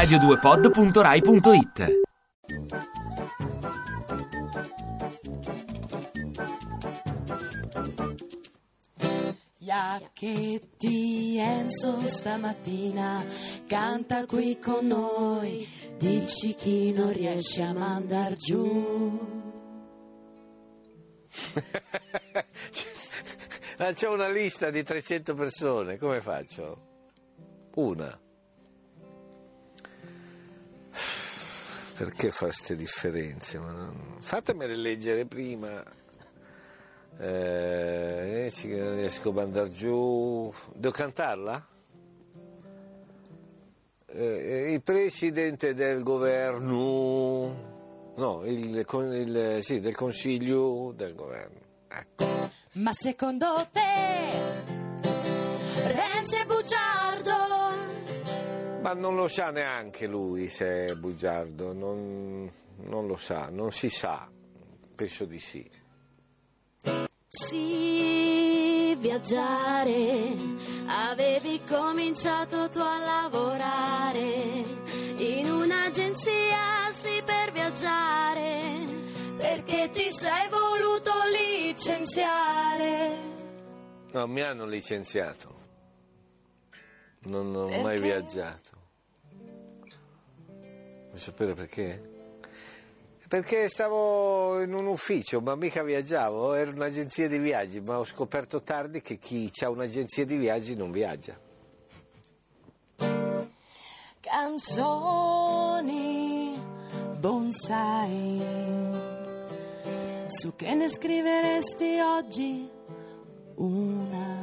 radio2pod.rai.it Iacchetti Enzo stamattina canta qui con noi, dici chi non riesce a mandar giù. Ma c'è una lista di 300 persone, come faccio? Una. Perché fa queste differenze? Non- Fatemele leggere prima. Eh, non riesco a mandare giù. Devo cantarla? Eh, il presidente del governo. No, il, il- sì, del consiglio del governo. Ecco. Ma secondo te Renzi è bugiardo? Ma non lo sa neanche lui se è bugiardo, non, non lo sa, non si sa, penso di sì. Sì, viaggiare, avevi cominciato tu a lavorare in un'agenzia, sì, per viaggiare, perché ti sei voluto licenziare. No, mi hanno licenziato, non ho mai Perché? viaggiato. Sapere perché? Perché stavo in un ufficio, ma mica viaggiavo, era un'agenzia di viaggi, ma ho scoperto tardi che chi ha un'agenzia di viaggi non viaggia. Canzoni, bonsai, su che ne scriveresti oggi una?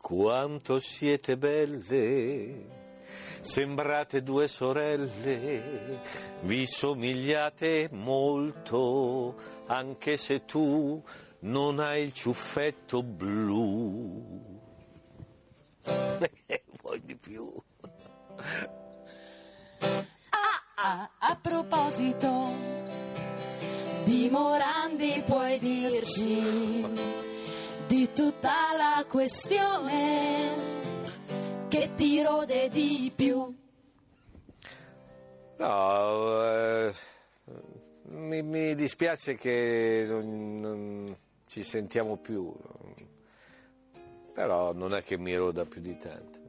Quanto siete belle, sembrate due sorelle, vi somigliate molto, anche se tu non hai il ciuffetto blu. Perché vuoi di più? Ah, a proposito, di Morandi puoi dirci di tutta la questione ti rode di più. No, eh, mi, mi dispiace che non, non ci sentiamo più, però non è che mi roda più di tanto.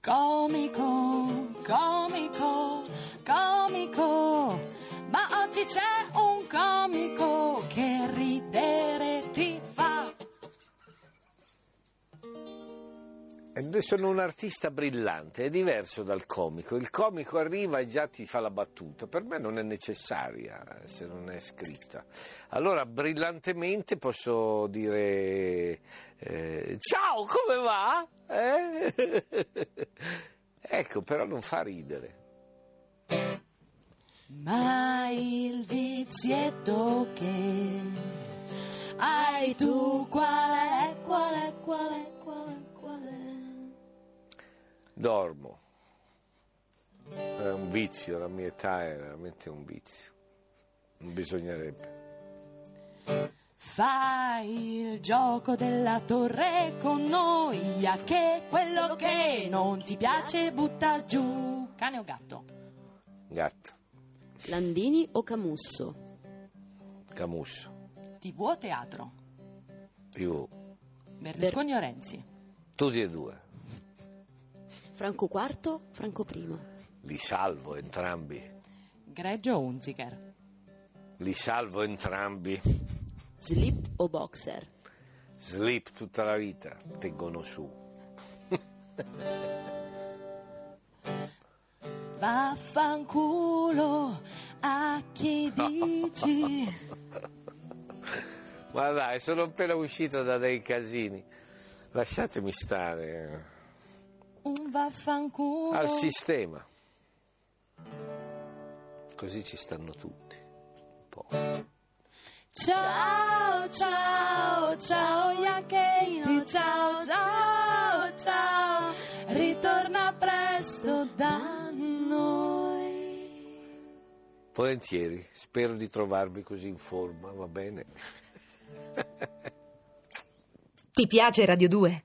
Comico, comico, comico, ma oggi c'è un comico sono un artista brillante, è diverso dal comico. Il comico arriva e già ti fa la battuta. Per me non è necessaria se non è scritta. Allora, brillantemente posso dire eh, ciao, come va? Eh? ecco, però non fa ridere. Ma il vizietto che hai tu qual Dormo. È un vizio, la mia età è veramente un vizio. Non bisognerebbe. Fai il gioco della torre con noi, a che quello che non ti piace butta giù. Cane o gatto? Gatto, Landini o Camusso? Camusso, TV o teatro? più Berlusconi o Renzi? tutti e due. Franco IV, Franco I. Li salvo entrambi. Greggio o Unziker? Li salvo entrambi. Slip o Boxer? Sleep tutta la vita, tengono su. Vaffanculo a chi dici. Ma dai, sono appena uscito da dei casini. Lasciatemi stare Un vaffanculo. al sistema. Così ci stanno tutti. Un po'. Ciao, ciao, ciao, Iacheino, ciao, ciao, ciao, ritorna presto da noi. Volentieri, spero di trovarvi così in forma, va bene? Ti piace Radio 2?